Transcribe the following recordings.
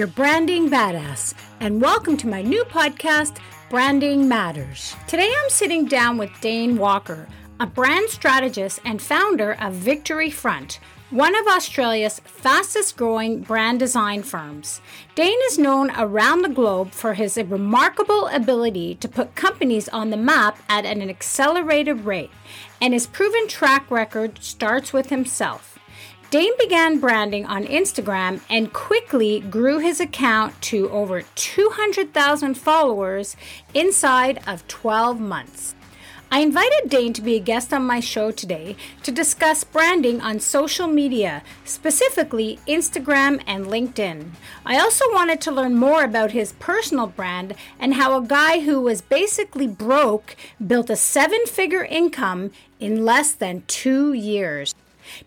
your branding badass, and welcome to my new podcast, Branding Matters. Today I'm sitting down with Dane Walker, a brand strategist and founder of Victory Front, one of Australia's fastest growing brand design firms. Dane is known around the globe for his remarkable ability to put companies on the map at an accelerated rate, and his proven track record starts with himself. Dane began branding on Instagram and quickly grew his account to over 200,000 followers inside of 12 months. I invited Dane to be a guest on my show today to discuss branding on social media, specifically Instagram and LinkedIn. I also wanted to learn more about his personal brand and how a guy who was basically broke built a seven figure income in less than two years.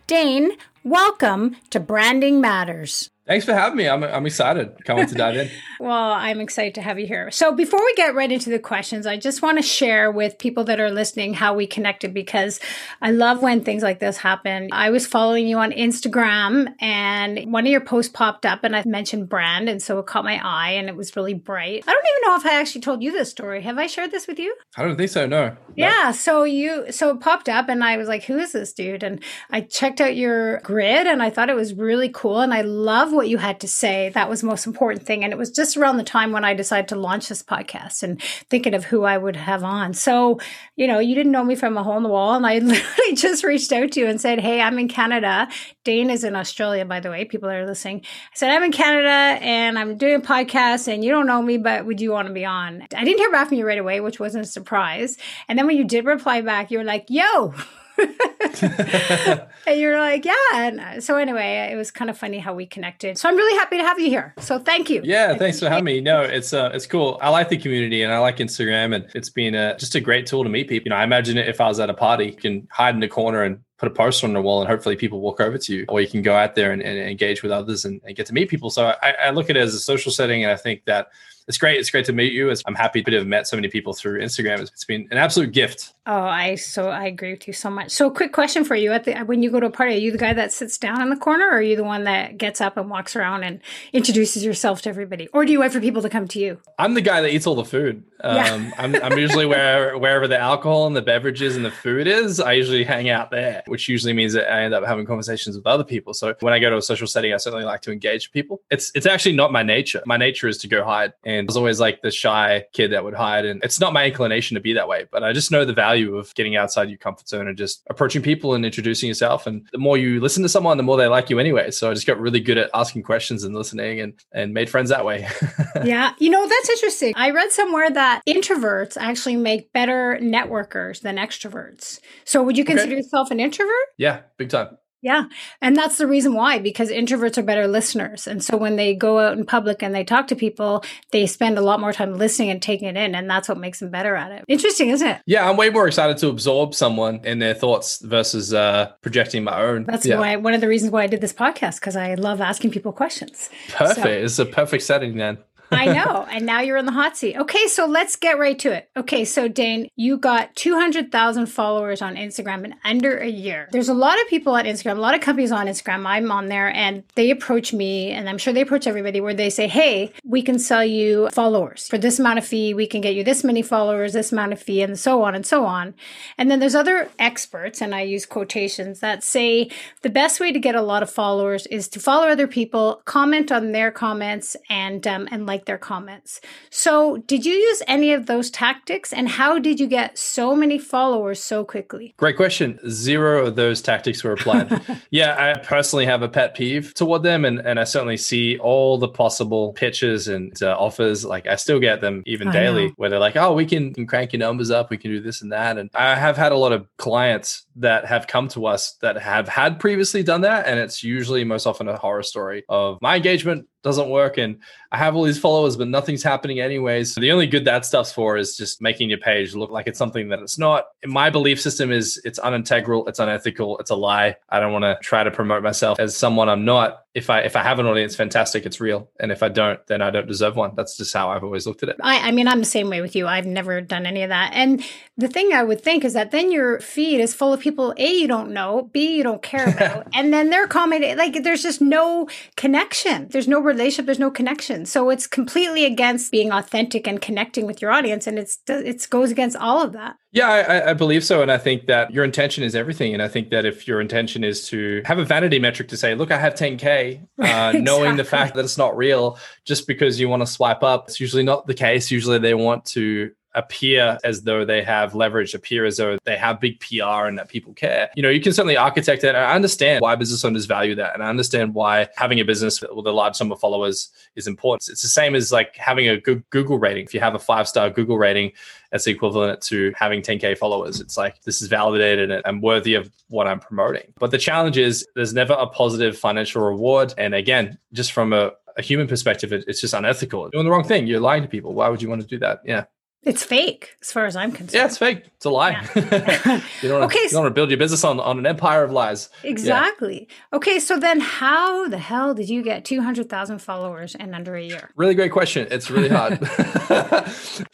Dane, welcome to Branding Matters. Thanks for having me. I'm, I'm excited. Can't wait to dive in. well, I'm excited to have you here. So, before we get right into the questions, I just want to share with people that are listening how we connected because I love when things like this happen. I was following you on Instagram and one of your posts popped up and I mentioned brand. And so it caught my eye and it was really bright. I don't even know if I actually told you this story. Have I shared this with you? I don't think so. No. no. Yeah. So, you, so it popped up and I was like, who is this dude? And I checked out your grid and I thought it was really cool. And I love what you had to say. That was the most important thing. And it was just around the time when I decided to launch this podcast and thinking of who I would have on. So, you know, you didn't know me from a hole in the wall. And I literally just reached out to you and said, Hey, I'm in Canada. Dane is in Australia, by the way, people are listening. I said, I'm in Canada and I'm doing a podcast and you don't know me, but would you want to be on? I didn't hear back from you right away, which wasn't a surprise. And then when you did reply back, you were like, yo, and you're like, yeah. And uh, so anyway, it was kind of funny how we connected. So I'm really happy to have you here. So thank you. Yeah, thanks for having me. No, it's uh, it's cool. I like the community and I like Instagram, and it's been a, just a great tool to meet people. You know, I imagine if I was at a party, you can hide in the corner and put a poster on the wall and hopefully people walk over to you or you can go out there and, and engage with others and, and, get to meet people so I, I, look at it as a social setting and i think that it's great. It's great to meet you. I'm happy to have met so many people through Instagram. it's been an absolute gift. Oh, I so I agree with you so much. So, quick question for you: At the when you go to a party, are you the guy that sits down in the corner, or are you the one that gets up and walks around and introduces yourself to everybody, or do you wait for people to come to you? I'm the guy that eats all the food. Um, yeah. I'm, I'm usually where wherever the alcohol and the beverages and the food is. I usually hang out there, which usually means that I end up having conversations with other people. So when I go to a social setting, I certainly like to engage people. It's it's actually not my nature. My nature is to go hide, and I was always like the shy kid that would hide, and it's not my inclination to be that way. But I just know the value of getting outside outside your comfort zone and just approaching people and introducing yourself. And the more you listen to someone, the more they like you anyway. So I just got really good at asking questions and listening and, and made friends that way. yeah. You know, that's interesting. I read somewhere that introverts actually make better networkers than extroverts. So would you consider okay. yourself an introvert? Yeah, big time. Yeah. And that's the reason why, because introverts are better listeners. And so when they go out in public and they talk to people, they spend a lot more time listening and taking it in. And that's what makes them better at it. Interesting, isn't it? Yeah. I'm way more excited to absorb someone and their thoughts versus uh, projecting my own. That's yeah. why one of the reasons why I did this podcast, because I love asking people questions. Perfect. So. It's a perfect setting then. I know. And now you're in the hot seat. Okay, so let's get right to it. Okay, so Dane, you got 200,000 followers on Instagram in under a year. There's a lot of people on Instagram, a lot of companies on Instagram. I'm on there and they approach me, and I'm sure they approach everybody where they say, hey, we can sell you followers for this amount of fee. We can get you this many followers, this amount of fee, and so on and so on. And then there's other experts, and I use quotations that say the best way to get a lot of followers is to follow other people, comment on their comments, and um, and like their comments. So, did you use any of those tactics and how did you get so many followers so quickly? Great question. Zero of those tactics were applied. yeah, I personally have a pet peeve toward them and, and I certainly see all the possible pitches and uh, offers. Like, I still get them even I daily know. where they're like, oh, we can, can crank your numbers up, we can do this and that. And I have had a lot of clients that have come to us that have had previously done that. And it's usually most often a horror story of my engagement doesn't work and I have all these followers, but nothing's happening anyways. The only good that stuff's for is just making your page look like it's something that it's not. My belief system is it's unintegral, it's unethical, it's a lie. I don't want to try to promote myself as someone I'm not if I if I have an audience, fantastic, it's real. And if I don't, then I don't deserve one. That's just how I've always looked at it. I, I mean, I'm the same way with you. I've never done any of that. And the thing I would think is that then your feed is full of people A you don't know, B you don't care about, and then they're commenting like there's just no connection. There's no relationship, there's no connection. So it's completely against being authentic and connecting with your audience, and it's it goes against all of that. Yeah, I, I, believe so. And I think that your intention is everything. And I think that if your intention is to have a vanity metric to say, look, I have 10K, uh, exactly. knowing the fact that it's not real just because you want to swipe up, it's usually not the case. Usually they want to appear as though they have leverage, appear as though they have big PR and that people care. You know, you can certainly architect that. I understand why business owners value that. And I understand why having a business with a large number of followers is important. It's the same as like having a good Google rating. If you have a five star Google rating, that's equivalent to having 10K followers. It's like this is validated and worthy of what I'm promoting. But the challenge is there's never a positive financial reward. And again, just from a, a human perspective, it's just unethical. Doing the wrong thing. You're lying to people. Why would you want to do that? Yeah. It's fake, as far as I'm concerned. Yeah, it's fake. It's a lie. Yeah. you don't okay, want to build your business on, on an empire of lies. Exactly. Yeah. Okay, so then how the hell did you get 200,000 followers in under a year? Really great question. It's really hard.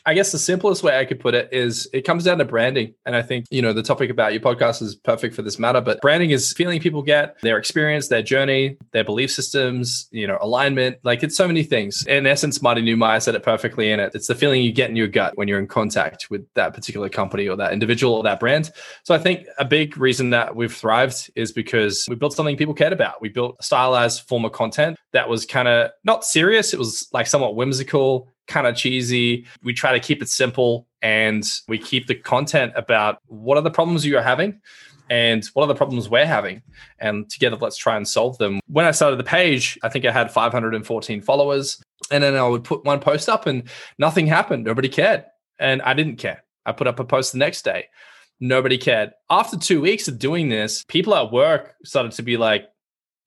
I guess the simplest way I could put it is it comes down to branding. And I think, you know, the topic about your podcast is perfect for this matter, but branding is feeling people get, their experience, their journey, their belief systems, you know, alignment. Like it's so many things. In essence, Marty Neumeier said it perfectly in it. It's the feeling you get in your gut when you're in contact with that particular company or that individual or that brand. So I think a big reason that we've thrived is because we built something people cared about. We built a stylized form of content that was kind of not serious. It was like somewhat whimsical, kind of cheesy. We try to keep it simple and we keep the content about what are the problems you're having and what are the problems we're having and together let's try and solve them when i started the page i think i had 514 followers and then i would put one post up and nothing happened nobody cared and i didn't care i put up a post the next day nobody cared after two weeks of doing this people at work started to be like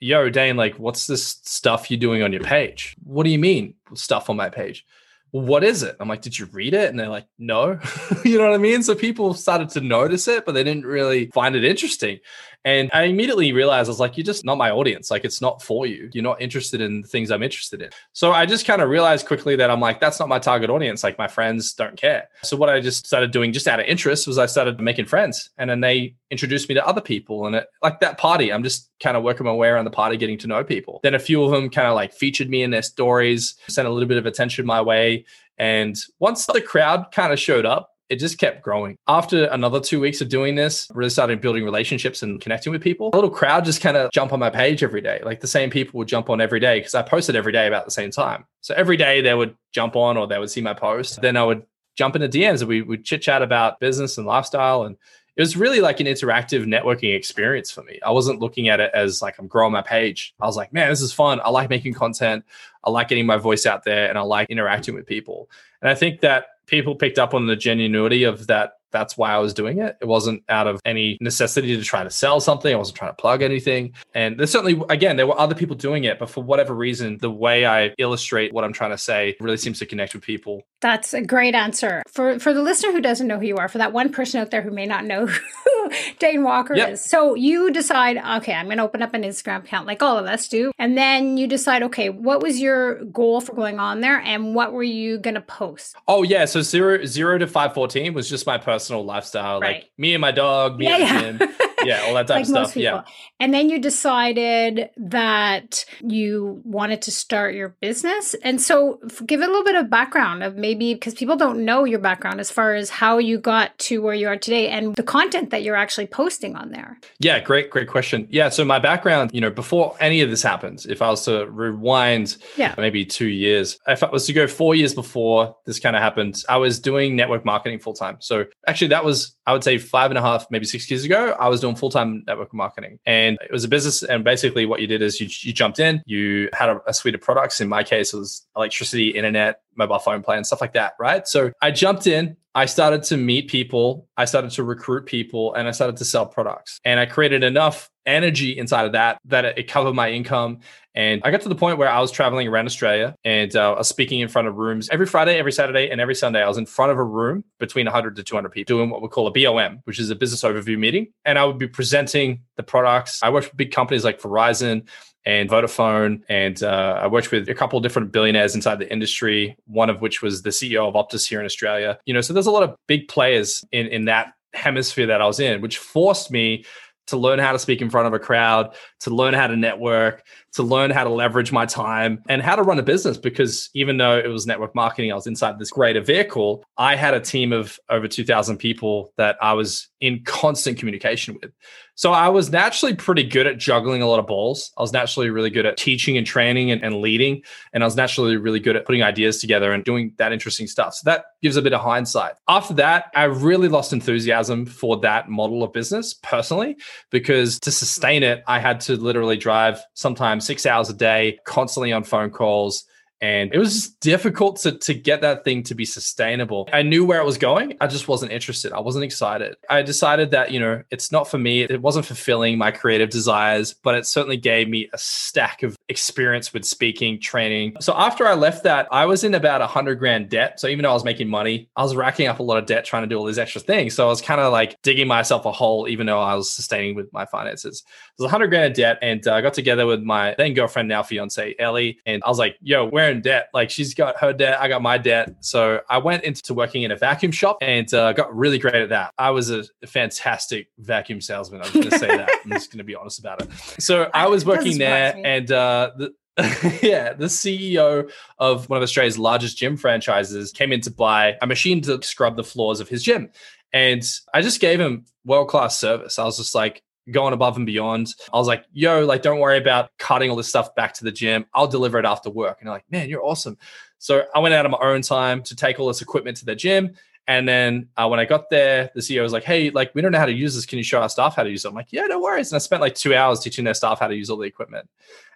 yo dane like what's this stuff you're doing on your page what do you mean stuff on my page what is it? I'm like, did you read it? And they're like, no. you know what I mean? So people started to notice it, but they didn't really find it interesting. And I immediately realized I was like, you're just not my audience. Like, it's not for you. You're not interested in the things I'm interested in. So I just kind of realized quickly that I'm like, that's not my target audience. Like, my friends don't care. So what I just started doing just out of interest was I started making friends. And then they introduced me to other people. And it, like that party, I'm just kind of working my way around the party, getting to know people. Then a few of them kind of like featured me in their stories, sent a little bit of attention my way. And once the crowd kind of showed up, it just kept growing. After another two weeks of doing this, really started building relationships and connecting with people. A little crowd just kind of jump on my page every day. Like the same people would jump on every day because I posted every day about the same time. So every day they would jump on or they would see my post. Then I would jump into DMs and we would chit chat about business and lifestyle. And it was really like an interactive networking experience for me. I wasn't looking at it as like I'm growing my page. I was like, man, this is fun. I like making content. I like getting my voice out there and I like interacting with people. And I think that people picked up on the genuinity of that that's why I was doing it. It wasn't out of any necessity to try to sell something. I wasn't trying to plug anything. And there's certainly, again, there were other people doing it, but for whatever reason, the way I illustrate what I'm trying to say really seems to connect with people. That's a great answer. For for the listener who doesn't know who you are, for that one person out there who may not know who Dane Walker yep. is. So you decide, okay, I'm going to open up an Instagram account like all of us do. And then you decide, okay, what was your goal for going on there and what were you going to post? Oh, yeah. So zero, zero to 514 was just my personal personal lifestyle, right. like me and my dog, me yeah, and yeah. yeah, all that type like of stuff. Yeah. And then you decided that you wanted to start your business. And so give a little bit of background of maybe because people don't know your background as far as how you got to where you are today and the content that you're actually posting on there. Yeah, great, great question. Yeah. So my background, you know, before any of this happens, if I was to rewind yeah. maybe two years, if I was to go four years before this kind of happened, I was doing network marketing full time. So actually that was, I would say five and a half, maybe six years ago, I was doing full time network marketing. And it was a business. And basically, what you did is you, you jumped in, you had a, a suite of products. In my case, it was electricity, internet, mobile phone plan, stuff like that. Right. So I jumped in, I started to meet people, I started to recruit people, and I started to sell products. And I created enough energy inside of that that it covered my income. And I got to the point where I was traveling around Australia and uh, I was speaking in front of rooms every Friday, every Saturday, and every Sunday. I was in front of a room between 100 to 200 people doing what we call a BOM, which is a business overview meeting. And I would be presenting the products. I worked with big companies like Verizon and Vodafone. And uh, I worked with a couple of different billionaires inside the industry, one of which was the CEO of Optus here in Australia. You know, so there's a lot of big players in, in that hemisphere that I was in, which forced me to learn how to speak in front of a crowd, to learn how to network, to learn how to leverage my time and how to run a business. Because even though it was network marketing, I was inside this greater vehicle, I had a team of over 2,000 people that I was in constant communication with. So I was naturally pretty good at juggling a lot of balls. I was naturally really good at teaching and training and, and, leading. And I was naturally really good at putting ideas together and doing that interesting stuff. So that gives a bit of hindsight. After that, I really lost enthusiasm for that model of business personally, because to sustain it, I had to literally drive sometimes six hours a day, constantly on phone calls, and it was just difficult to, to get that thing to be sustainable. I knew where it was going. I just wasn't interested. I wasn't excited. I decided that, you know, it's not for me. It wasn't fulfilling my creative desires, but it certainly gave me a stack of experience with speaking, training. So after I left that, I was in about a hundred grand debt. So even though I was making money, I was racking up a lot of debt trying to do all these extra things. So I was kind of like digging myself a hole, even though I was sustaining with my finances. It was a hundred grand of debt. And uh, I got together with my then girlfriend, now fiance, Ellie. And I was like, yo, we're in debt. Like she's got her debt, I got my debt. So I went into working in a vacuum shop and uh, got really great at that. I was a fantastic vacuum salesman. I'm just going to say that. I'm just going to be honest about it. So I was working there and uh, the, yeah, the CEO of one of Australia's largest gym franchises came in to buy a machine to scrub the floors of his gym. And I just gave him world class service. I was just like, going above and beyond. I was like, yo, like, don't worry about cutting all this stuff back to the gym. I'll deliver it after work. And they're like, man, you're awesome. So I went out of my own time to take all this equipment to the gym. And then uh, when I got there, the CEO was like, hey, like, we don't know how to use this. Can you show our staff how to use it? I'm like, yeah, no worries. And I spent like two hours teaching their staff how to use all the equipment.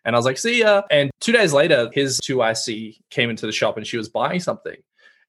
And I was like, see ya. And two days later, his 2IC came into the shop and she was buying something.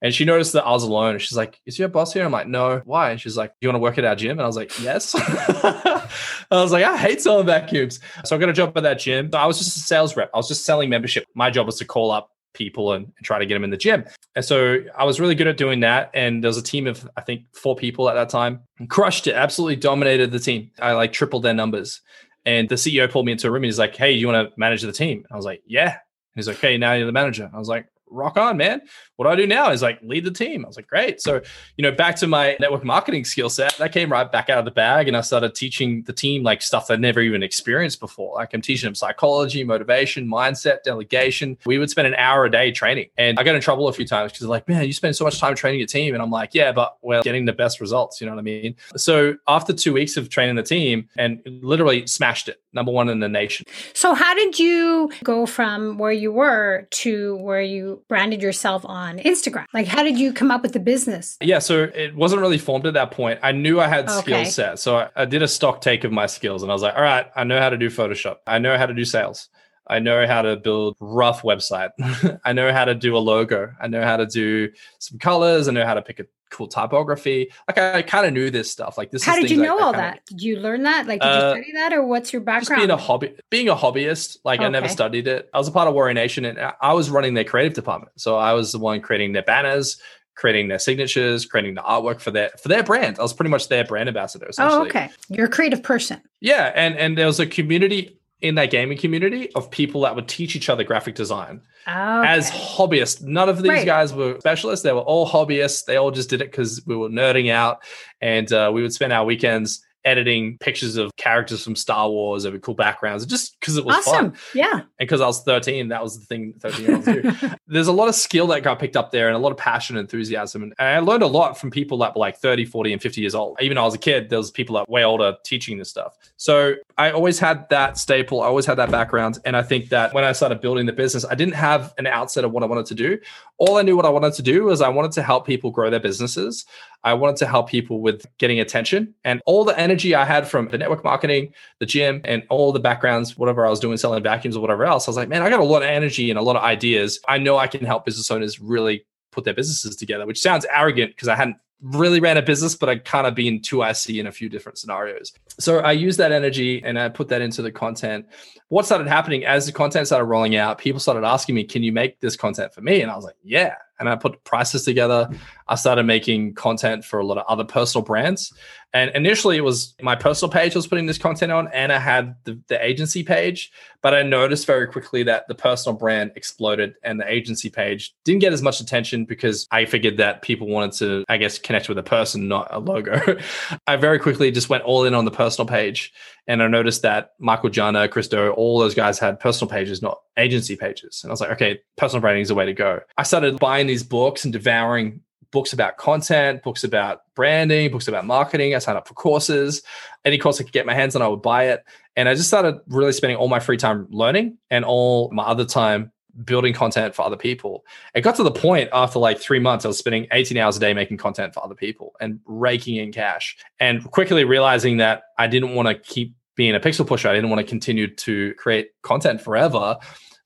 And she noticed that I was alone. She's like, Is your boss here? I'm like, No. Why? And she's like, Do You want to work at our gym? And I was like, Yes. I was like, I hate selling vacuums. So I got a job at that gym. I was just a sales rep. I was just selling membership. My job was to call up people and, and, try to get them in the gym. And so I was really good at doing that. And there was a team of, I think, four people at that time. Crushed it, absolutely dominated the team. I like tripled their numbers. And the CEO pulled me into a room and he's like, Hey, you want to manage the team? I was like, Yeah. He's like, Hey, now you're the manager. I was like, rock on, man. What do I do now is like lead the team. I was like, great. So, you know, back to my network marketing skill set, that came right back out of the bag. And I started teaching the team like stuff I'd never even experienced before. Like I'm teaching them psychology, motivation, mindset, delegation. We would spend an hour a day training. And I got in trouble a few times because like, man, you spend so much time training your team. And I'm like, yeah, but we're getting the best results. You know what I mean? So after two weeks of training the team and literally smashed it, number one in the nation. So how did you go from where you were to where you branded yourself on Instagram? Like, how did you come up with the business? Yeah, so it wasn't really formed at that point. I knew I had okay. skill set. So I, I did a stock take of my skills and I was like, all right, I know how to do Photoshop. I know how to do sales. I know how to build rough website. I know how to do a logo. I know how to do some colors. I know how to pick a cool typography. Like I, I kind of knew this stuff. Like this. How did you know I, all that? Did you learn that? Like, did uh, you study that, or what's your background? being a hobby, being a hobbyist. Like okay. I never studied it. I was a part of Warrior Nation, and I was running their creative department. So I was the one creating their banners, creating their signatures, creating the artwork for their for their brand. I was pretty much their brand ambassador. Oh, okay. You're a creative person. Yeah, and and there was a community in that gaming community of people that would teach each other graphic design okay. as hobbyists. None of these right. guys were specialists; they were all hobbyists. They all just did it because we were nerding out, and uh, we would spend our weekends editing pictures of characters from Star Wars over cool backgrounds, just because it was awesome. fun. Yeah. And because I was 13, that was the thing 13 year olds do. There's a lot of skill that got picked up there and a lot of passion and enthusiasm. And I learned a lot from people that were like 30, 40, and 50 years old. Even though I was a kid, there was people that were way older teaching this stuff. So I always had that staple. I always had that background. And I think that when I started building the business, I didn't have an outset of what I wanted to do. All I knew what I wanted to do was I wanted to help people grow their businesses. I wanted to help people with getting attention and all the energy I had from the network marketing, the gym, and all the backgrounds, whatever I was doing, selling vacuums or whatever else. I was like, man, I got a lot of energy and a lot of ideas. I know I can help business owners really put their businesses together, which sounds arrogant because I hadn't really ran a business, but I kind of been 2IC in a few different scenarios. So I used that energy and I put that into the content. What started happening as the content started rolling out, people started asking me, can you make this content for me? And I was like, yeah, and I put prices together. I started making content for a lot of other personal brands. And initially, it was my personal page I was putting this content on, and I had the, the agency page. But I noticed very quickly that the personal brand exploded and the agency page didn't get as much attention because I figured that people wanted to, I guess, connect with a person, not a logo. I very quickly just went all in on the personal page. And I noticed that Michael Janda, Christo, all those guys had personal pages, not agency pages. And I was like, okay, personal branding is the way to go. I started buying these books and devouring books about content, books about branding, books about marketing. I signed up for courses. Any course I could get my hands on, I would buy it. And I just started really spending all my free time learning and all my other time building content for other people. It got to the point after like three months, I was spending 18 hours a day making content for other people and raking in cash and quickly realizing that I didn't want to keep being a pixel pusher. I didn't want to continue to create content forever.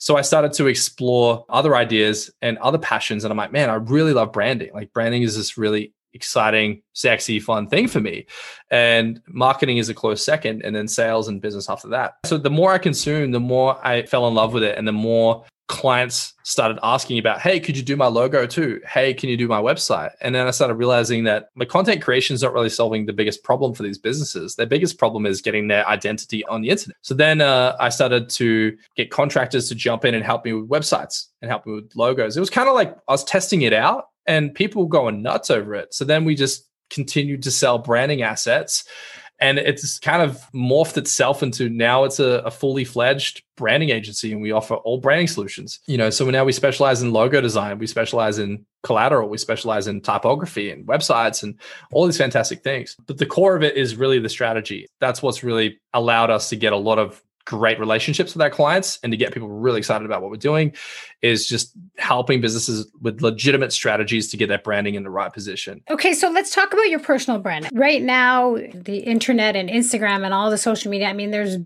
So I started to explore other ideas and other passions. And I'm like, man, I really love branding. Like branding is this really exciting, sexy, fun thing for me. And marketing is a close second, and then sales and business after that. So the more I consumed, the more I fell in love with it, and the more clients started asking about, hey, could you do my logo too? Hey, can you do my website? And then I started realizing that my content creation is not really solving the biggest problem for these businesses. Their biggest problem is getting their identity on the internet. So then uh, I started to get contractors to jump in and help me with websites and help me with logos. It was kind of like I was testing it out and people going nuts over it. So then we just continued to sell branding assets and it's kind of morphed itself into now it's a, a, fully fledged branding agency and we offer all branding solutions. You know so now we specialize in logo design we specialize in collateral we specialize in typography and websites and all these fantastic things. But the core of it is really the strategy. That's what's really allowed us to get a lot of great relationships with our clients and to get people really excited about what we're doing is just helping businesses with legitimate strategies to get that branding in the right position. Okay, so let's talk about your personal brand. Right now, the internet and Instagram and all the social media, I mean, there's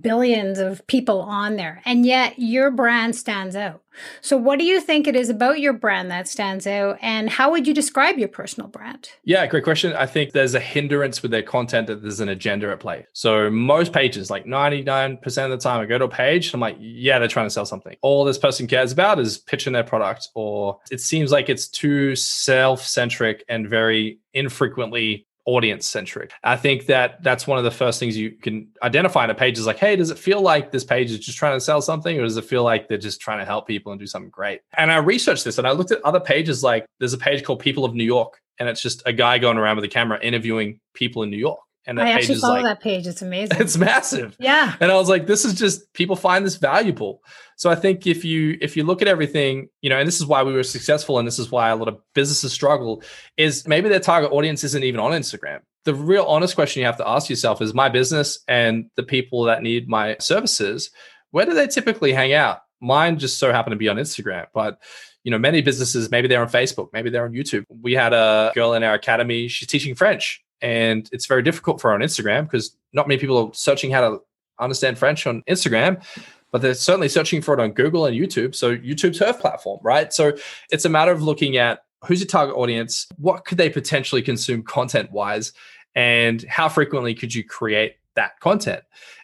billions of people on there, and yet your brand stands out. So, what do you think it is about your brand that stands out, and how would you describe your personal brand? Yeah, great question. I think there's a hindrance with their content that there's an agenda at play. So, most pages, like 99% of the time, I go to a page, I'm like, yeah, they're trying to sell something. All this person cares about is pitching their product, or it seems like it's too self centric and very infrequently audience centric. I think that that's one of the first things you can identify in a page is like, hey, does it feel like this page is just trying to sell something or does it feel like they're just trying to help people and do something great? And I researched this and I looked at other pages like there's a page called People of New York and it's just a guy going around with a camera interviewing people in New York. And that I actually follow like, that page. It's amazing. It's massive. Yeah. And I was like, this is just people find this valuable. So I think if you if you look at everything, you know, and this is why we were successful, and this is why a lot of businesses struggle, is maybe their target audience isn't even on Instagram. The real honest question you have to ask yourself is my business and the people that need my services, where do they typically hang out? Mine just so happen to be on Instagram, but you know, many businesses, maybe they're on Facebook, maybe they're on YouTube. We had a girl in our academy, she's teaching French and it's very difficult for on Instagram because not many people are searching how to understand French on Instagram, but they're certainly searching for it on Google and YouTube. So YouTube's her platform, right? So it's a matter of looking at who's your target audience, what could they potentially consume content wise, and how frequently could you create that content?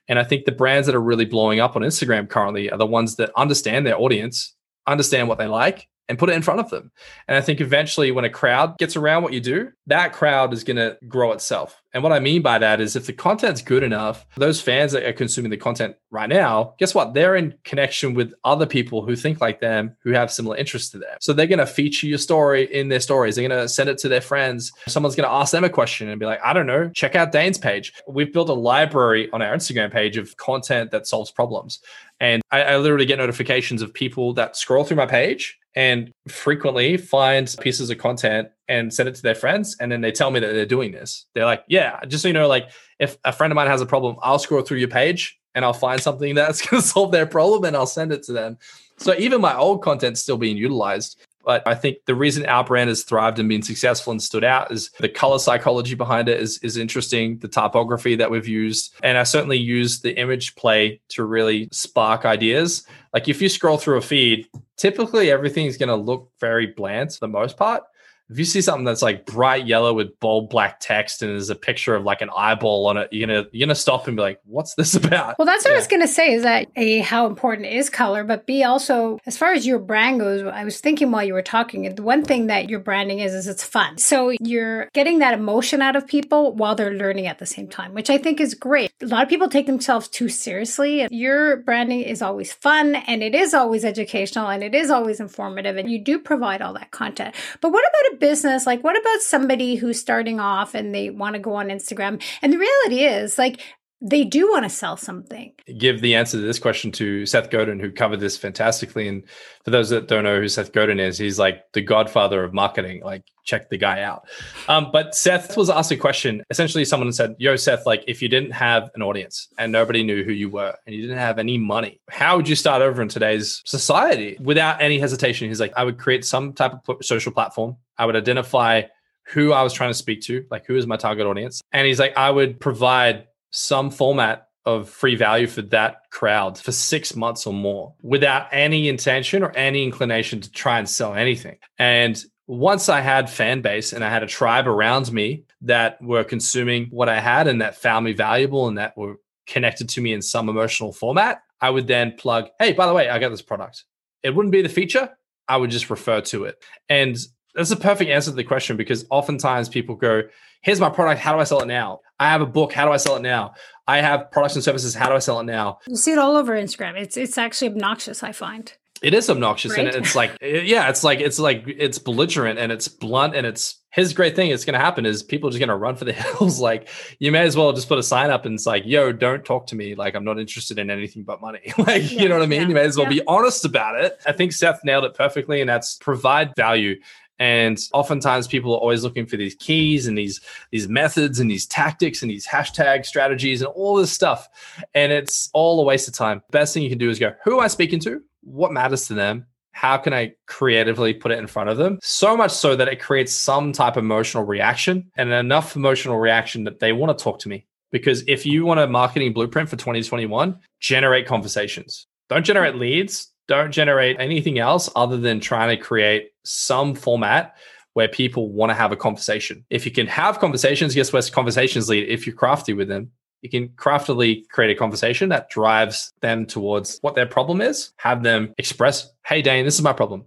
And I think the brands that are really blowing up on Instagram currently are the ones that understand their audience, understand what they like, and put it in front of them. And I think eventually, when a crowd gets around what you do, that crowd is going to grow itself. And what I mean by that is if the content's good enough, those fans that are consuming the content right now, guess what? They're in connection with other people who think like them, who have similar interests to them. So they're going to feature your story in their stories. They're going to send it to their friends. Someone's going to ask them a question and be like, I don't know, check out Dane's page. We've built a library on our Instagram page of content that solves problems. And I, I literally get notifications of people that scroll through my page and frequently find pieces of content and send it to their friends and then they tell me that they're doing this. They're like yeah just so you know like if a friend of mine has a problem i'll scroll through your page and i'll find something that's going to solve their problem and i'll send it to them. So even my old content's still being utilized but I think the reason our brand has thrived and been successful and stood out is the color psychology behind it is, is interesting, the typography that we've used. And I certainly use the image play to really spark ideas. Like if you scroll through a feed, typically everything's going to look very bland for the most part. If you see something that's like bright yellow with bold black text and there's a picture of like an eyeball on it, you're gonna you're gonna stop and be like, "What's this about?" Well, that's what yeah. I was gonna say. Is that a how important is color, but b also as far as your brand goes. I was thinking while you were talking, the one thing that your branding is is it's fun. So you're getting that emotion out of people while they're learning at the same time, which I think is great. A lot of people take themselves too seriously. Your branding is always fun and it is always educational and it is always informative, and you do provide all that content. But what about a business? Like, what about somebody who's starting off and they want to go on Instagram? And the reality is, like, they do want to sell something. Give the answer to this question to Seth Godin, who covered this fantastically. And for those that don't know who Seth Godin is, he's like the godfather of marketing. Like, check the guy out. Um, but Seth was asked a question. Essentially, someone said, Yo, Seth, like, if you didn't have an audience and nobody knew who you were and you didn't have any money, how would you start over in today's society? Without any hesitation, he's like, I would create some type of social platform. I would identify who I was trying to speak to, like who is my target audience. And he's like, I would provide some format of free value for that crowd for six months or more without any intention or any inclination to try and sell anything. And once I had fan base and I had a tribe around me that were consuming what I had and that found me valuable and that were connected to me in some emotional format, I would then plug, hey, by the way, I got this product. It wouldn't be the feature. I would just refer to it. And that's a perfect answer to the question because oftentimes people go, here's my product. How do I sell it now? I have a book. How do I sell it now? I have products and services. How do I sell it now? You see it all over Instagram. It's it's actually obnoxious. I find it is obnoxious, right? and it's like eh, yeah, it's like it's like it's belligerent and it's blunt and it's his great thing is going to happen is people are just going to run for the hills. like you may as well just put a sign up and it's like, yo, don't talk to me. Like I'm not interested in anything but money. like yeah, you know what I mean? Yeah, you may as well yeah. be honest about it. I think Seth nailed it perfectly, and that's provide value and oftentimes people are always looking for these keys and these these methods and these tactics and these hashtag strategies and all this stuff and it's all a waste of time best thing you can do is go who am i speaking to what matters to them how can I creatively put it in front of them? So much so that it creates some type of emotional reaction and enough emotional reaction that they want to talk to me. Because if you want a marketing blueprint for 2021, generate conversations. Don't generate leads, don't generate anything else other than trying to create some format where people want to have a conversation. If you can have conversations, guess what conversations lead? If you're crafty with them, you can craftily create a conversation that drives them towards what their problem is, have them express, hey, Dane, this is my problem.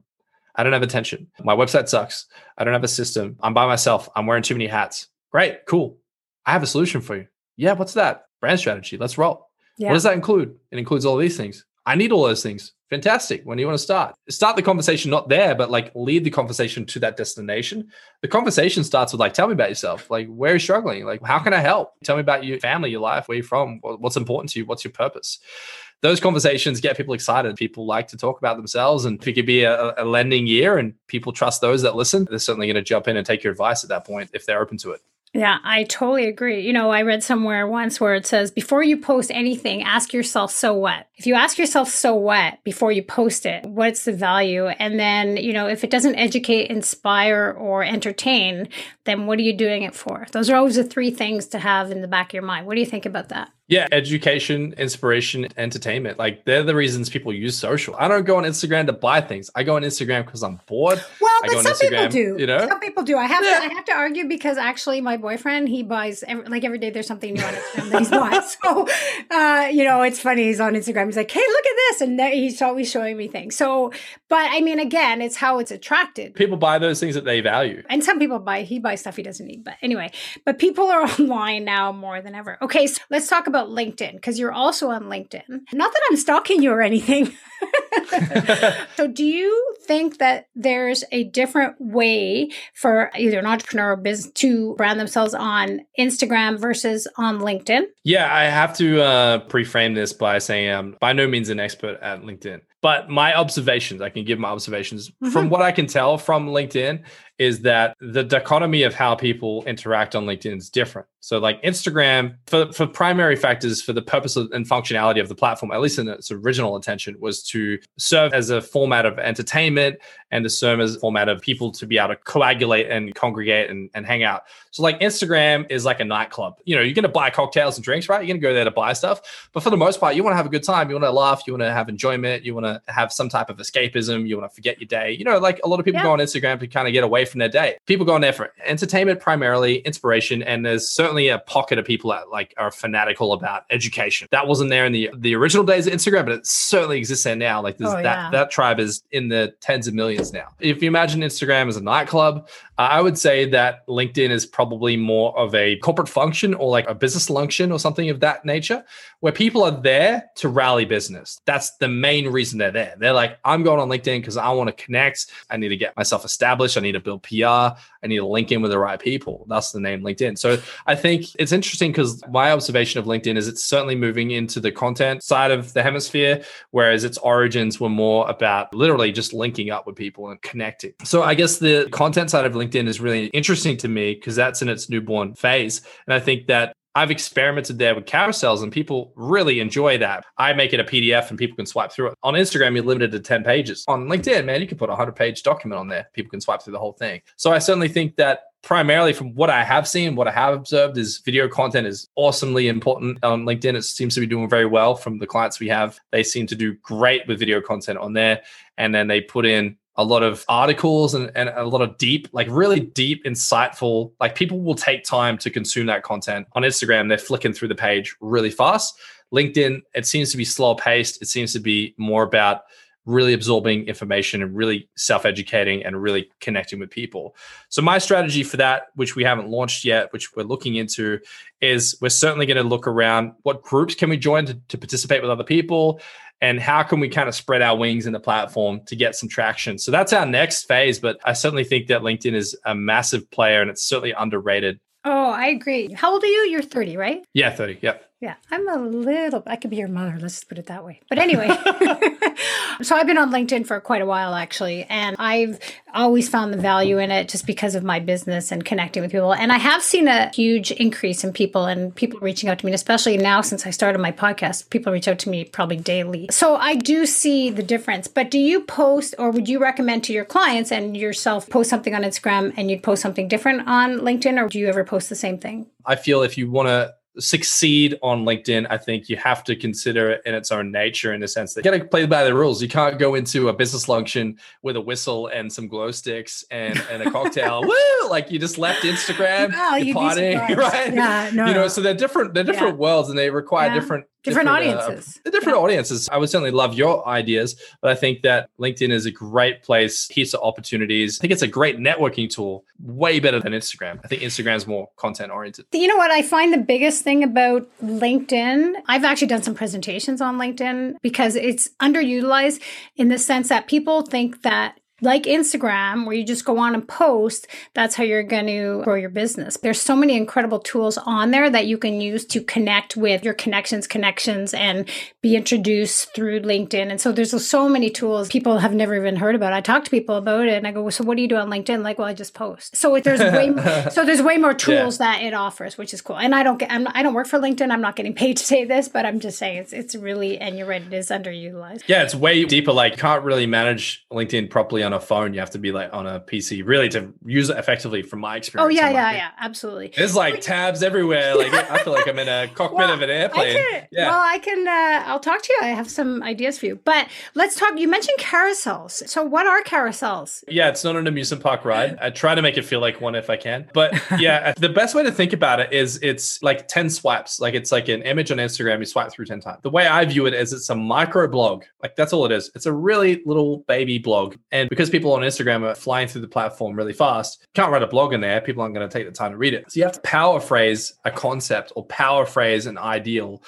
I don't have attention. My website sucks. I don't have a system. I'm by myself. I'm wearing too many hats. Great, cool. I have a solution for you. Yeah, what's that? Brand strategy. Let's roll. Yeah. What does that include? It includes all these things. I need all those things. Fantastic. When do you want to start? Start the conversation not there, but like lead the conversation to that destination. The conversation starts with like, tell me about yourself. Like, where are you struggling? Like, how can I help? Tell me about your family, your life, where you're from, what's important to you, what's your purpose. Those conversations get people excited. People like to talk about themselves. And if it could be a, a lending year and people trust those that listen, they're certainly going to jump in and take your advice at that point if they're open to it. Yeah, I totally agree. You know, I read somewhere once where it says before you post anything, ask yourself, so what? If you ask yourself, so what, before you post it, what's the value? And then, you know, if it doesn't educate, inspire, or entertain, then what are you doing it for? Those are always the three things to have in the back of your mind. What do you think about that? Yeah, education, inspiration, entertainment. Like they're the reasons people use social. I don't go on Instagram to buy things. I go on Instagram because I'm bored. Well, but some Instagram, people do. You know, some people do. I have yeah. to. I have to argue because actually, my boyfriend he buys every, like every day. There's something new on Instagram that he's bought. So, uh, you know, it's funny. He's on Instagram. He's like, "Hey, look at this," and he's always showing me things. So, but I mean, again, it's how it's attracted. People buy those things that they value, and some people buy. He buys stuff he doesn't need. But anyway, but people are online now more than ever. Okay, so let's talk about about LinkedIn because you're also on LinkedIn. Not that I'm stalking you or anything. so, do you think that there's a different way for either an entrepreneur or business to brand themselves on Instagram versus on LinkedIn? Yeah, I have to uh, pre-frame this by saying I'm by no means an expert at LinkedIn, but my observations, I can give my observations mm-hmm. from what I can tell from LinkedIn is that the dichotomy of how people interact on LinkedIn is different. So, like Instagram, for, for primary factors, for the purpose of, and functionality of the platform, at least in its original intention, was to serve as a format of entertainment and to serve as a format of people to be able to coagulate and congregate and, and hang out. So, like Instagram is like a nightclub. You know, you're going to buy cocktails and drinks, right? You're going to go there to buy stuff. But for the most part, you want to have a good time. You want to laugh. You want to have enjoyment. You want to have some type of escapism. You want to forget your day. You know, like a lot of people yeah. go on Instagram to kind of get away from their day. People go on there for entertainment primarily, inspiration, and there's certainly a pocket of people that like are fanatical about education. That wasn't there in the the original days of Instagram, but it certainly exists there now. Like oh, that yeah. that tribe is in the tens of millions now. If you imagine Instagram as a nightclub, uh, I would say that LinkedIn is probably more of a corporate function or like a business luncheon or something of that nature, where people are there to rally business. That's the main reason they're there. They're like, I'm going on LinkedIn because I want to connect. I need to get myself established. I need to build PR. I need to link in with the right people. That's the name LinkedIn. So I think it's interesting because my observation of LinkedIn is it's certainly moving into the content side of the hemisphere, whereas its origins were more about literally just linking up with people and connecting. So I guess the content side of LinkedIn is really interesting to me because that's in its newborn phase. And I think that I've experimented there with carousels and people really enjoy that. I make it a PDF and people can swipe through it. On Instagram, you're limited to 10 pages. On LinkedIn, man, you can put a 100 page document on there. People can swipe through the whole thing. So I certainly think that primarily from what I have seen, what I have observed is video content is awesomely important on LinkedIn. It seems to be doing very well from the clients we have. They seem to do great with video content on there. And then they put in a lot of articles and, and a lot of deep, like really deep, insightful, like people will take time to consume that content. On Instagram, they're flicking through the page really fast. LinkedIn, it seems to be slow paced. It seems to be more about really absorbing information and really self educating and really connecting with people. So, my strategy for that, which we haven't launched yet, which we're looking into, is we're certainly going to look around what groups can we join to, to participate with other people and how can we kind of spread our wings in the platform to get some traction? So that's our next phase but i certainly think that linkedin is a massive player and it's certainly underrated. Oh i agree. How old are you? You're 30 right? Yeah 30 yep. Yeah, I'm a little, I could be your mother. Let's put it that way. But anyway, so I've been on LinkedIn for quite a while actually, and I've always found the value in it just because of my business and connecting with people. And I have seen a huge increase in people and people reaching out to me, especially now since I started my podcast. People reach out to me probably daily. So I do see the difference. But do you post or would you recommend to your clients and yourself post something on Instagram and you'd post something different on LinkedIn, or do you ever post the same thing? I feel if you want to succeed on LinkedIn, I think you have to consider it in its own nature in the sense that you got to play by the rules. You can't go into a business luncheon with a whistle and some glow sticks and, and a cocktail. Woo! Like you just left Instagram, oh, you're partying, right? Yeah, no. You know, so they're different, they're different yeah. worlds and they require yeah. different different, different uh, audiences. Uh, different yeah. audiences. I would certainly love your ideas, but I think that LinkedIn is a great place, heaps of opportunities. I think it's a great networking tool, way better than Instagram. I think Instagram's more content oriented. You know what? I find the biggest thing about LinkedIn, I've actually done some presentations on LinkedIn because it's underutilized in the sense that people think that like Instagram, where you just go on and post, that's how you're going to grow your business. There's so many incredible tools on there that you can use to connect with your connections, connections, and be introduced through LinkedIn. And so there's so many tools people have never even heard about. I talk to people about it, and I go, "So what do you do on LinkedIn?" Like, well, I just post. So there's way more, so there's way more tools yeah. that it offers, which is cool. And I don't get, I'm, I don't work for LinkedIn. I'm not getting paid to say this, but I'm just saying it's it's really, and you're right, it is underutilized. Yeah, it's way deeper. Like, can't really manage LinkedIn properly on a phone. You have to be like on a PC really to use it effectively from my experience. Oh yeah, yeah, yeah, absolutely. There's like tabs everywhere. Like I feel like I'm in a cockpit well, of an airplane. Can, yeah. Well, I can. Uh, I'll talk to you. I have some ideas for you. But let's talk. You mentioned carousels. So what are carousels? Yeah, it's not an amusement park ride. I try to make it feel like one if I can. But yeah, the best way to think about it is it's like ten swipes. Like it's like an image on Instagram. You swipe through ten times. The way I view it is it's a micro blog. Like that's all it is. It's a really little baby blog. And because people on Instagram are flying through the platform really fast. You can't write a blog in there. People aren't going to take the time to read it. So you have to paraphrase a concept or paraphrase an ideal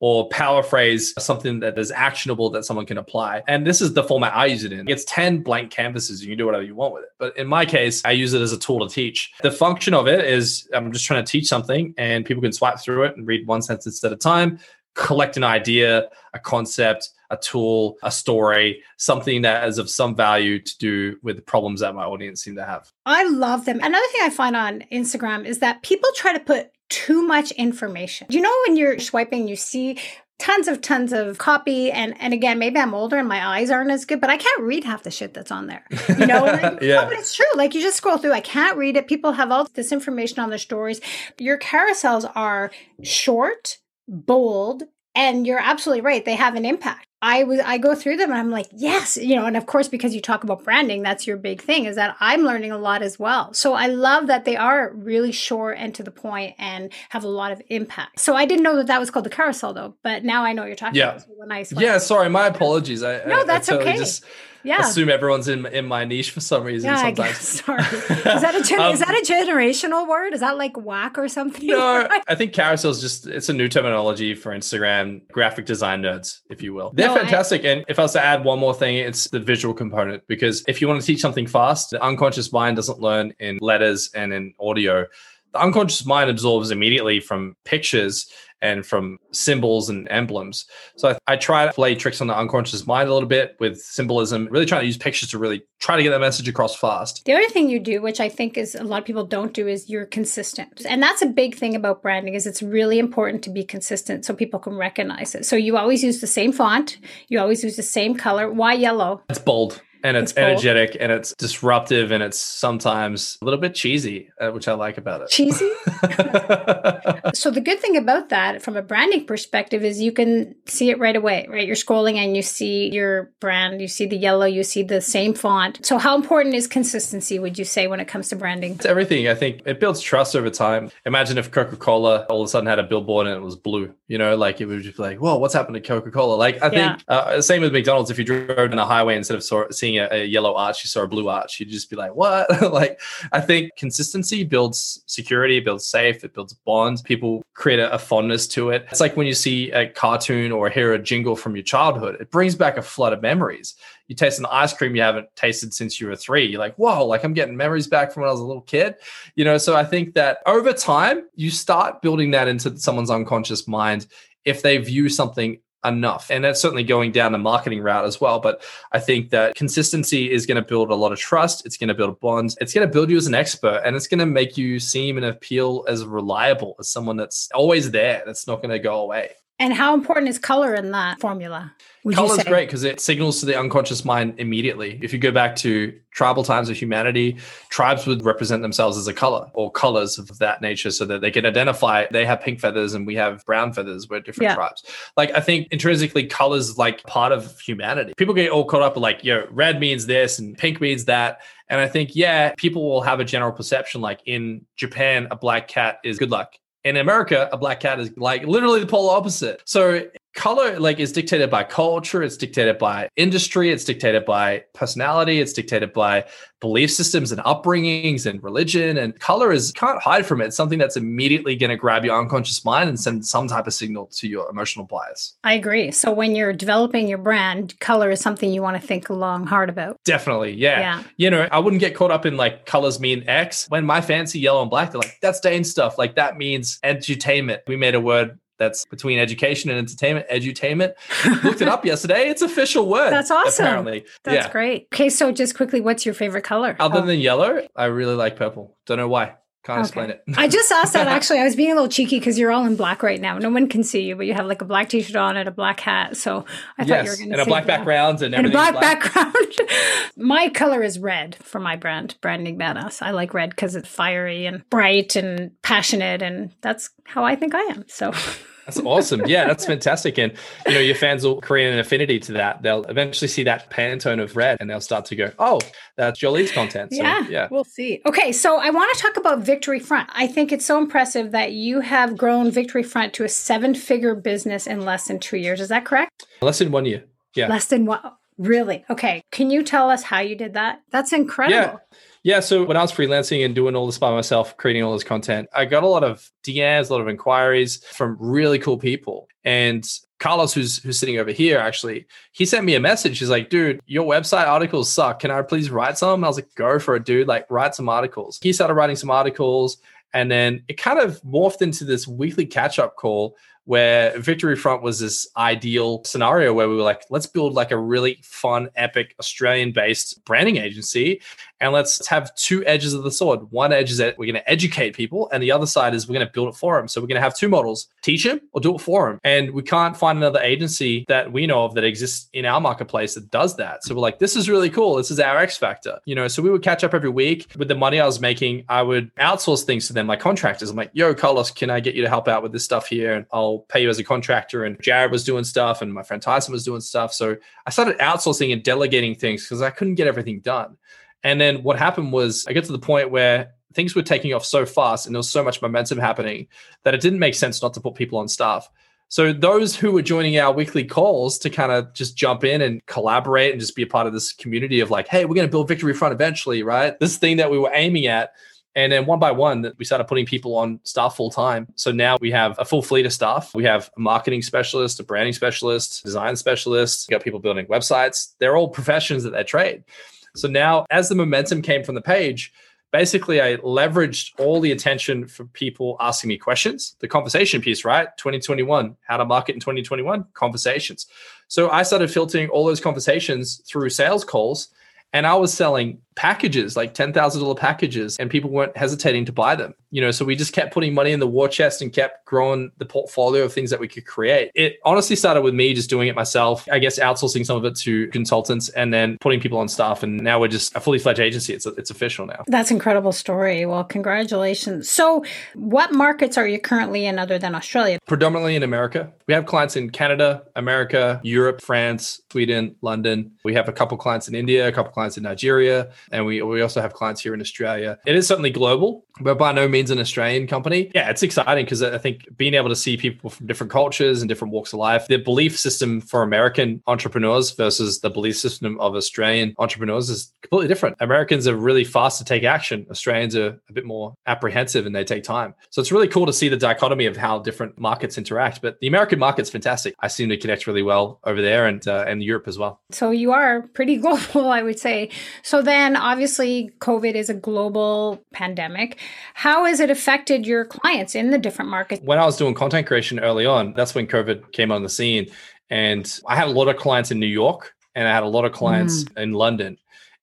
or paraphrase something that is actionable that someone can apply. And this is the format I use it in. It's 10 blank canvases. You can do whatever you want with it. But in my case, I use it as a tool to teach. The function of it is I'm just trying to teach something and people can swipe through it and read one sentence at a time, collect an idea, a concept, a tool, a story, something that is of some value to do with the problems that my audience seem to have. I love them. Another thing I find on Instagram is that people try to put too much information. You know, when you're swiping, you see tons of tons of copy and and again maybe i'm older and my eyes aren't as good but i can't read half the shit that's on there you know yeah. Oh, but it's true like you just scroll through i can't read it people have all this information on their stories your carousels are short bold and you're absolutely right they have an impact I was I go through them and I'm like, yes, you know, and of course because you talk about branding, that's your big thing is that I'm learning a lot as well. So I love that they are really short and to the point and have a lot of impact. So I didn't know that that was called the carousel though, but now I know you're talking yeah. about. So nice yeah, sorry, my apologies. I, no, that's I totally okay. Just, yeah. assume everyone's in in my niche for some reason. Yeah, sometimes. Sorry. Is that a gen- um, is that a generational word? Is that like whack or something? No, I think carousel is just it's a new terminology for Instagram graphic design nerds, if you will. They're no, fantastic. I, and if I was to add one more thing, it's the visual component because if you want to teach something fast, the unconscious mind doesn't learn in letters and in audio. The unconscious mind absorbs immediately from pictures and from symbols and emblems. So I, I, try to play tricks on the unconscious mind a little bit with symbolism, really trying to use pictures to really try to get that message across fast. The other thing you do, which I think is a lot of people don't do, is you're consistent. And that's a big thing about branding is it's really important to be consistent so people can recognize it. So you always use the same font, you always use the same color. Why yellow? It's bold and it's, it's energetic and it's disruptive and it's sometimes a little bit cheesy, uh, which I like about it. Cheesy? so the good thing about that from a branding perspective is you can see it right away, right? You're scrolling and you see your brand, you see the yellow, you see the same font. So how important is consistency would you say when it comes to branding? It's everything. I think it builds trust over time. Imagine if Coca-Cola all of a sudden had a billboard and it was blue, you know, like it would just be like, "Whoa, what's happened to Coca-Cola?" Like I yeah. think uh, same with McDonald's if you drove down a highway instead of saw, seeing seeing a, a, yellow arch, you saw a blue arch, you'd just be like, what? like, I think consistency builds security, builds safe, it builds bonds. People create a, a, fondness to it. It's like when you see a cartoon or hear a jingle from your childhood, it brings back a flood of memories. You taste an ice cream you haven't tasted since you were three. You're like, whoa, like I'm getting memories back from when I was a little kid. You know, so I think that over time, you start building that into someone's unconscious mind if they view something enough. And that's certainly going down the marketing route as well. But I think that consistency is going to build a lot of trust. It's going to build bonds. It's going to build you as an expert and it's going to make you seem and appeal as reliable as someone that's always there, that's not going to go away. And how important is color in that formula? Color is great because it signals to the unconscious mind immediately. If you go back to tribal times of humanity, tribes would represent themselves as a color or colors of that nature so that they can identify they have pink feathers and we have brown feathers. We're different yeah. tribes. Like I think intrinsically colors like part of humanity. People get all caught up like, yo, red means this and pink means that. And I think, yeah, people will have a general perception like in Japan, a black cat is good luck in America, a black cat is like literally the polar opposite. So color like is dictated by culture it's dictated by industry it's dictated by personality it's dictated by belief systems and upbringings and religion and color is can't hide from it. It's something that's immediately going to grab your unconscious mind and send some type of signal to your emotional bias. I agree. So when you're developing your brand color is something you want to think long hard about. Definitely yeah. yeah. You know i wouldn't get caught up in like colors mean x. When my fancy yellow and black they're like that's Dane stuff. Like that means edutainment we made a word that's between education and entertainment, edutainment. Looked it up yesterday. It's official word. That's awesome. Apparently. That's yeah. great. Okay, so just quickly, what's your favorite color? Other oh. than yellow, I really like purple. Don't know why. Okay. it. I just asked that actually. I was being a little cheeky because you're all in black right now. No one can see you, but you have like a black t-shirt on and a black hat. So I yes, thought you were going to and a black background and, and a black, black. background. my color is red for my brand, branding badass. I like red because it's fiery and bright and passionate, and that's how I think I am. So. That's awesome. Yeah, that's fantastic. And you know, your fans will create an affinity to that. They'll eventually see that Pantone of red and they'll start to go, oh, that's Jolie's content. So, yeah, yeah. We'll see. Okay, so I want to talk about Victory Front. I think it's so impressive that you have grown Victory Front to a seven figure business in less than two years. Is that correct? Less than one year. Yeah. Less than one. Really? Okay. Can you tell us how you did that? That's incredible. Yeah. Yeah, so when I was freelancing and doing all this by myself, creating all this content, I got a lot of DMs, a lot of inquiries from really cool people. And Carlos, who's who's sitting over here, actually, he sent me a message. He's like, "Dude, your website articles suck. Can I please write some?" And I was like, "Go for it, dude. Like, write some articles." He started writing some articles, and then it kind of morphed into this weekly catch up call where Victory Front was this ideal scenario where we were like, let's build like a really fun, epic Australian based branding agency. And let's have two edges of the sword. One edge is that we're going to educate people, and the other side is we're going to build it for them. So we're going to have two models teach them or do it for them. And we can't find another agency that we know of that exists in our marketplace that does that. So we're like, this is really cool. This is our X factor. You know, so we would catch up every week with the money I was making. I would outsource things to them, like contractors. I'm like, yo, Carlos, can I get you to help out with this stuff here? And I'll I'll pay you as a contractor. And Jared was doing stuff and my friend Tyson was doing stuff. So I started outsourcing and delegating things because I couldn't get everything done. And then what happened was I get to the point where things were taking off so fast and there was so much momentum happening that it didn't make sense not to put people on staff. So those who were joining our weekly calls to kind of just jump in and collaborate and just be a part of this community of like, hey, we're going to build Victory Front eventually, right? This thing that we were aiming at. And then one by one, we started putting people on staff full time. So now we have a full fleet of staff. We have a marketing specialist, a branding specialist, design specialist. We got people building websites. They're all professions that they trade. So now, as the momentum came from the page, basically I leveraged all the attention for people asking me questions, the conversation piece, right? 2021, how to market in 2021, conversations. So I started filtering all those conversations through sales calls and I was selling packages, like $10,000 packages, and people weren't hesitating to buy them. You know, so we just kept putting money in the war chest and kept growing the portfolio of things that we could create. It honestly started with me just doing it myself, I guess outsourcing some of it to consultants and then putting people on staff. And now we're just a fully fledged agency. It's, it's official now. That's incredible story. Well, congratulations. So, what markets are you currently in other than Australia? Predominantly in America. We have clients in Canada, America, Europe, France, Sweden, London. We have a couple clients in India, a couple clients in Nigeria and we we also have clients here in Australia. It is certainly global, but by no means an Australian company. Yeah, it's exciting because I think being able to see people from different cultures and different walks of life, the belief system for American entrepreneurs versus the belief system of Australian entrepreneurs is completely different. Americans are really fast to take action. Australians are a bit more apprehensive and they take time. So it's really cool to see the dichotomy of how different markets interact. But the American market's fantastic. I seem to connect really well over there and uh, and Europe as well. So you are pretty global, I would say. So then obviously COVID is a global pandemic. How has it affected your clients in the different markets? When I was doing content creation early on, that's when COVID came on the scene. And I had a lot of clients in New York and I had a lot of clients mm. in London.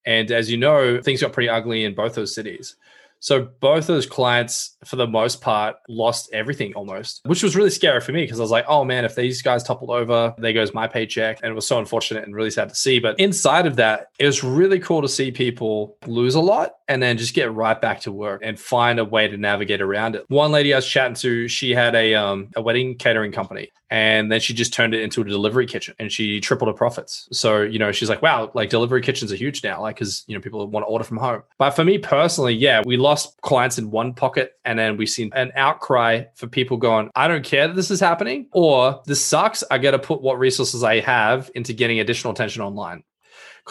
And as you know, things got pretty ugly in both those cities. So both those clients, for the most part, lost everything almost, which was really scary for me because I was like, oh man, if these guys toppled over, there goes my paycheck. And it was so unfortunate and really sad to see. But inside of that, it was really cool to see people lose a lot and then just get right back to work and find a way to navigate around it. One lady I was chatting to, she had a um, a wedding catering company and then she just turned it into a delivery kitchen and she tripled her profits. So you know she's like wow like delivery kitchens are huge now like because you know people want to order from home but for me personally yeah we lost clients in one pocket and then we've seen an outcry for people going i don't care that this is happening or this sucks. I gotta put what resources i have into getting additional attention online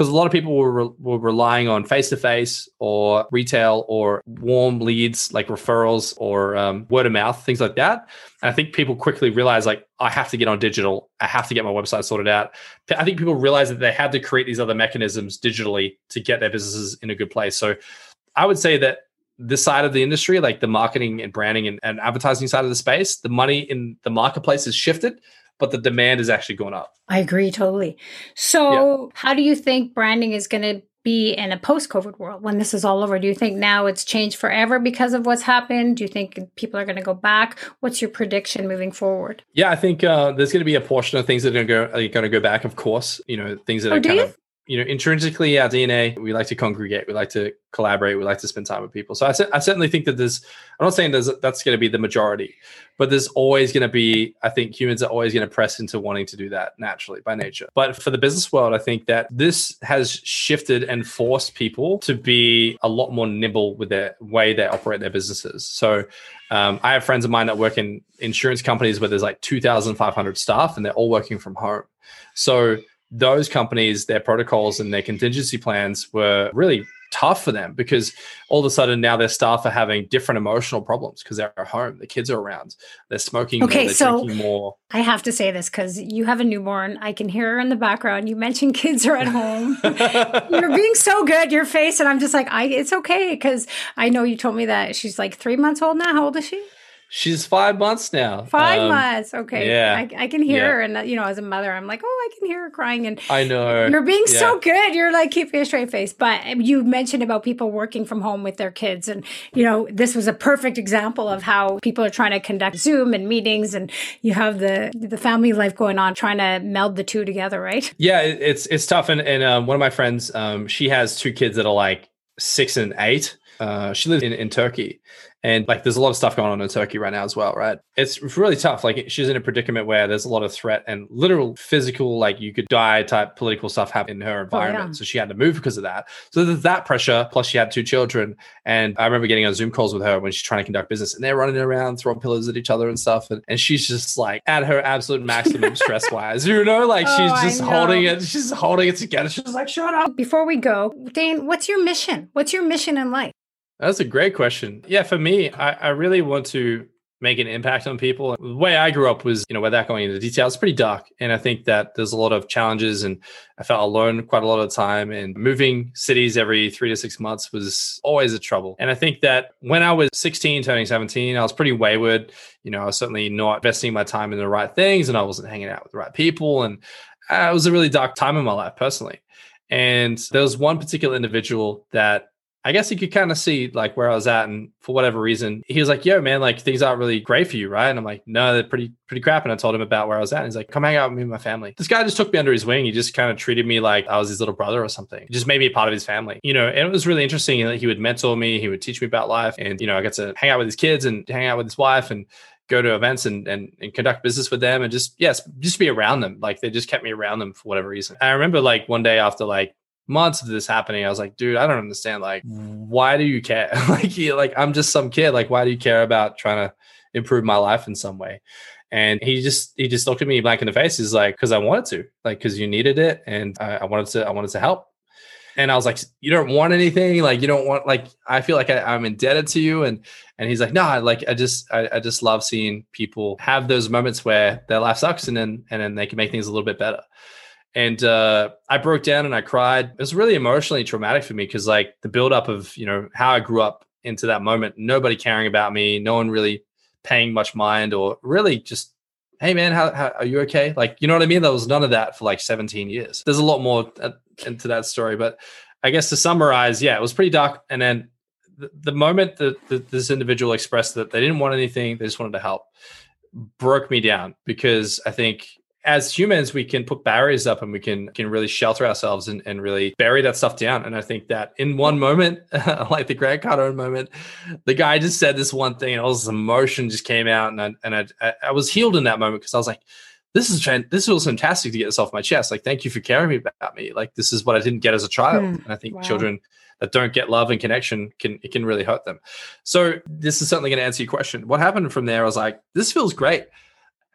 because a lot of people were, re- were relying on face to face or retail or warm leads like referrals or um, word of mouth, things like that. And I think people quickly realize like, I have to get on digital. I have to get my website sorted out. I think people realize that they had to create these other mechanisms digitally to get their businesses in a good place. So I would say that this side of the industry, like the marketing and branding and, and advertising side of the space, the money in the marketplace has shifted but the demand is actually going up. I agree totally. So, yeah. how do you think branding is going to be in a post-COVID world when this is all over? Do you think now it's changed forever because of what's happened? Do you think people are going to go back? What's your prediction moving forward? Yeah, I think uh, there's going to be a portion of things that are going to go, are going to go back. Of course, you know things that oh, are kind you? of you know, intrinsically our DNA, we like to congregate, we like to collaborate, we like to spend time with people. So I, I certainly think that there's, I'm not saying there's, that's going to be the majority, but there's always going to be, I think humans are always going to press into wanting to do that naturally by nature. But for the business world, I think that this has shifted and forced people to be a lot more nimble with their way they operate their businesses. So um, I have friends of mine that work in insurance companies where there's like 2,500 staff and they're all working from home. So those companies, their protocols and their contingency plans were really tough for them because all of a sudden now their staff are having different emotional problems because they're at home, the kids are around, they're smoking okay, more, they're so drinking more. I have to say this because you have a newborn. I can hear her in the background. You mentioned kids are at home. You're being so good, your face, and I'm just like, I it's okay because I know you told me that she's like three months old now. How old is she? She's five months now. Five um, months. Okay. Yeah. I, I can hear yeah. her. And, you know, as a mother, I'm like, oh, I can hear her crying. And I know. You're being yeah. so good. You're like keeping a straight face. But you mentioned about people working from home with their kids. And, you know, this was a perfect example of how people are trying to conduct Zoom and meetings. And you have the the family life going on, trying to meld the two together, right? Yeah, it's it's tough. And, and um, one of my friends, um, she has two kids that are like six and eight. Uh, she lives in, in Turkey And like, there's a lot of stuff going on in Turkey right now as well, right? It's really tough. Like, she's in a predicament where there's a lot of threat and literal physical, like, you could die type political stuff happen in her environment. Oh, yeah. So she had to move because of that. So there's that pressure. Plus, she had two children. And I remember getting on Zoom calls with her when she's trying to conduct business and they're running around, throwing pillows at each other and stuff. And, and she's just like at her absolute maximum stress wise, you know, like oh, she's just holding it. She's holding it together. She's like, shut up. Before we go, Dane, what's your mission? What's your mission in life? That's a great question. Yeah, for me, I, I really want to make an impact on people. The way I grew up was, you know, without going into detail, it's pretty dark. And I think that there's a lot of challenges and I felt alone quite a lot of the time. And moving cities every three to six months was always a trouble. And I think that when I was 16, turning 17, I was pretty wayward. You know, I was certainly not investing my time in the right things and I wasn't hanging out with the right people. And uh, it was a really dark time in my life personally. And there was one particular individual that I guess he could kind of see like where I was at, and for whatever reason, he was like, "Yo, man, like things aren't really great for you, right?" And I'm like, "No, they're pretty pretty crap." And I told him about where I was at. And he's like, "Come hang out with me and my family." This guy just took me under his wing. He just kind of treated me like I was his little brother or something. He just made me a part of his family, you know. And it was really interesting that he would mentor me, he would teach me about life, and you know, I got to hang out with his kids and hang out with his wife and go to events and, and, and conduct business with them and just yes just be around them like they just kept me around them for whatever reason i remember like one day after like months of this happening, I was like, dude, I don't understand. Like, mm. why do you care? like, he, like I'm just some kid. Like, why do you care about trying to improve my life in some way? And he just he just looked at me blank in the face. He's like, because I wanted to, like, because you needed it, and I, I, wanted to I wanted to help. And I was like, you don't want anything, like you don't want like I feel like I, am indebted to you. And and he's like, no, nah, like I just I, I just love seeing people have those moments where their life sucks, and then and then they can make things a little bit better and uh, I broke down and I cried. It was really emotionally traumatic for me because like the buildup of you know how I grew up into that moment, nobody caring about me, no one really paying much mind, or really just hey man, how, how are you okay? Like you know what I mean? There was none of that for like 17 years. There's a lot more uh, into that story, but I guess to summarize, yeah, it was pretty dark. And then the, the moment that, that this individual expressed that they didn't want anything, they just wanted to help, broke me down because I think as humans we can put barriers up and we can can really shelter ourselves and, and really bury that stuff down. And i think that in one moment like the grant cardone moment the guy just said this one thing and all this emotion just came out. And i and i, I was healed in that moment because i was like this is this was fantastic to get this off my chest. Like thank you for caring about me. Like this is what i didn't get as a child. Mm, and i think wow. children that don't get love and connection can it can really hurt them. So this is certainly going to answer your question. What happened from there? I was like this feels great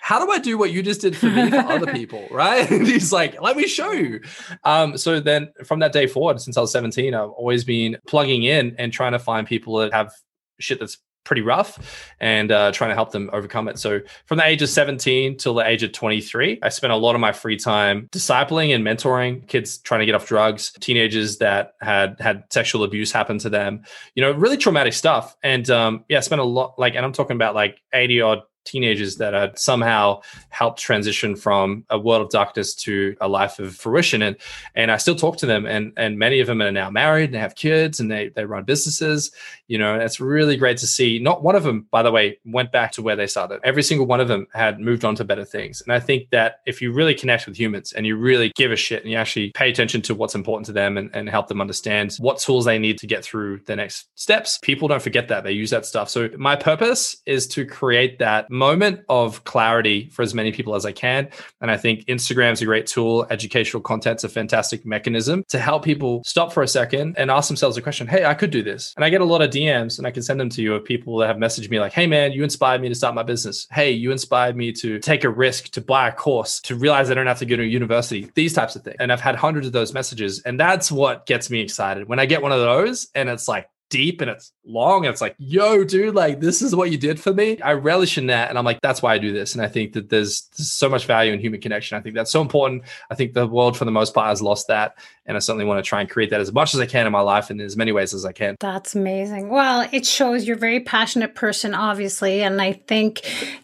how do I do what you just did for me for other people? Right. And he's like, let me show you. Um, so then from that day forward, since I was 17, I've always been plugging in and trying to find people that have shit that's pretty rough and uh, trying to help them overcome it. So from the age of 17 till the age of 23, I spent a lot of my free time discipling and mentoring kids trying to get off drugs, teenagers that had had sexual abuse happen to them, you know, really traumatic stuff. And um, yeah, I spent a lot like, and I'm talking about like 80 odd teenagers that had somehow helped transition from a world of darkness to a life of fruition. And and I still talk to them and and many of them are now married and have kids and they they run businesses. You know it's really great to see. Not one of them by the way went back to where they started. Every single one of them had moved on to better things. And I think that if you really connect with humans and you really give a shit and you actually pay attention to what's important to them and, and help them understand what tools they need to get through the next steps people don't forget that. They use that stuff. So my purpose is to create that moment of clarity for as many people as I can. And I think Instagram's a great tool. Educational content's a fantastic mechanism to help people stop for a second and ask themselves a question Hey, I could do this. And I get a lot of DMs and I can send them to you of people that have messaged me like, Hey, man, you inspired me to start my business. Hey, you inspired me to take a risk, to buy a course, to realize I don't have to go to university, these types of things. And I've had hundreds of those messages. And that's what gets me excited. When I get one of those and it's like, deep and it's long and it's like yo dude like this is what you did for me. I relish in that. And i'm like that's why i do this. And i think that there's, there's so much value in human connection. I think that's so important. I think the world for the most part has lost that. And i certainly want to try and create that as much as i can in my life and in as many ways as i can. That's amazing. Well it shows you're a very passionate person obviously. And i think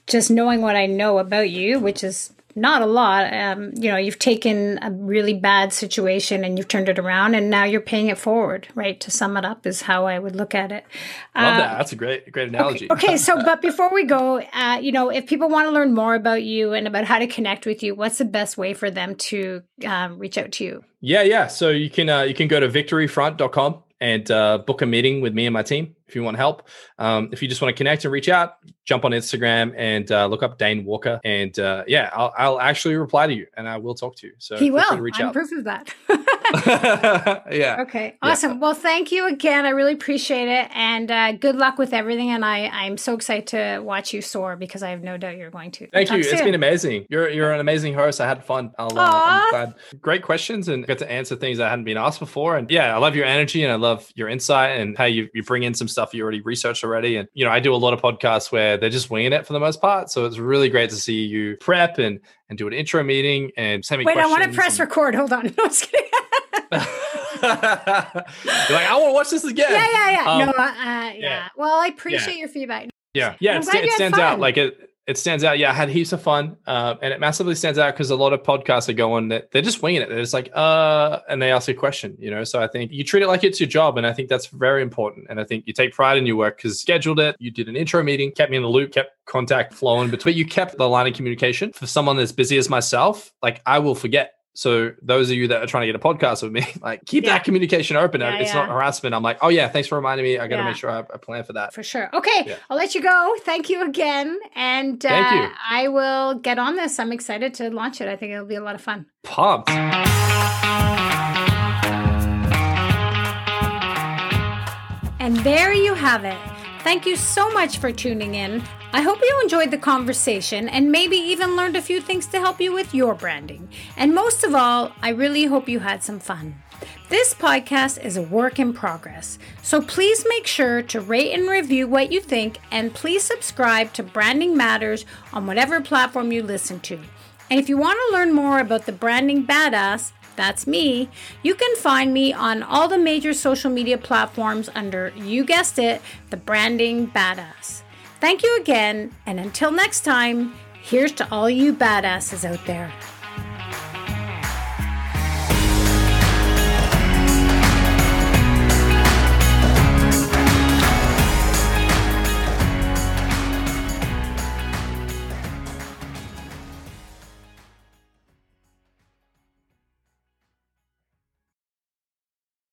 just knowing what i know about you which is not a lot. Um, you know, you've taken a really bad situation and you've turned it around, and now you're paying it forward. Right? To sum it up, is how I would look at it. Love uh, that. That's a great, great analogy. Okay, okay so but before we go, uh, you know, if people want to learn more about you and about how to connect with you, what's the best way for them to um, reach out to you? Yeah, yeah. So you can uh, you can go to victoryfront.com and uh, book a meeting with me and my team if you want help. Um, if you just want to connect and reach out, jump on Instagram and uh, look up Dane Walker. And uh, yeah, I'll, I'll, actually reply to you and I will talk to you. So he will. Reach I'm out. proof of that. yeah. Okay. Awesome. Yeah. Well, thank you again. I really appreciate it. And uh, good luck with everything. And I, I'm so excited to watch you soar because I have no doubt you're going to. Thank you. Soon. It's been amazing. You're, you're an amazing host. I had fun. I'll, uh, I'm glad. Great questions and got to answer things that hadn't been asked before. And yeah, I love your energy and I love your insight and how you, you bring in some stuff you already researched already. And, you know, I do a lot of podcasts where they're just winging it for the most part. So it's really great to see you prep and, and do an intro meeting and send me Wait, I want to press and- record. Hold on. No, kidding. You're like, I want to watch this again. Yeah, yeah, yeah. Um, no, uh, yeah. yeah. Well, I appreciate yeah. your feedback. Yeah, yeah. It, it stands fun. out like it it stands out. Yeah, I had heaps of fun, uh, and it massively stands out because a lot of podcasts are going that they're just winging it. They're just like, uh, and they ask a question, you know. So I think you treat it like it's your job, and I think that's very important. And I think you take pride in your work because scheduled it, you did an intro meeting, kept me in the loop, kept contact flowing, but you kept the line of communication. For someone as busy as myself, like I will forget so those of you that are trying to get a podcast with me, like keep yeah. that communication open. Yeah, it's yeah. not harassment. I'm like, oh yeah, thanks for reminding me. I got to make sure I, I, plan for that. For sure. Okay, I'll let you go. Thank you again, and uh, you. I will get on this. I'm excited to launch it. I think it'll be a lot of fun. Pumped. And there you have it. Thank you so much for tuning in. I hope you enjoyed the conversation and maybe even learned a few things to help you with your branding. And most of all, I really hope you had some fun. This podcast is a work in progress, so please make sure to rate and review what you think and please subscribe to Branding Matters on whatever platform you listen to. And if you want to learn more about the Branding Badass, that's me, you can find me on all the major social media platforms under, you guessed it, the Branding Badass. Thank you again, and until next time, here's to all you badasses out there.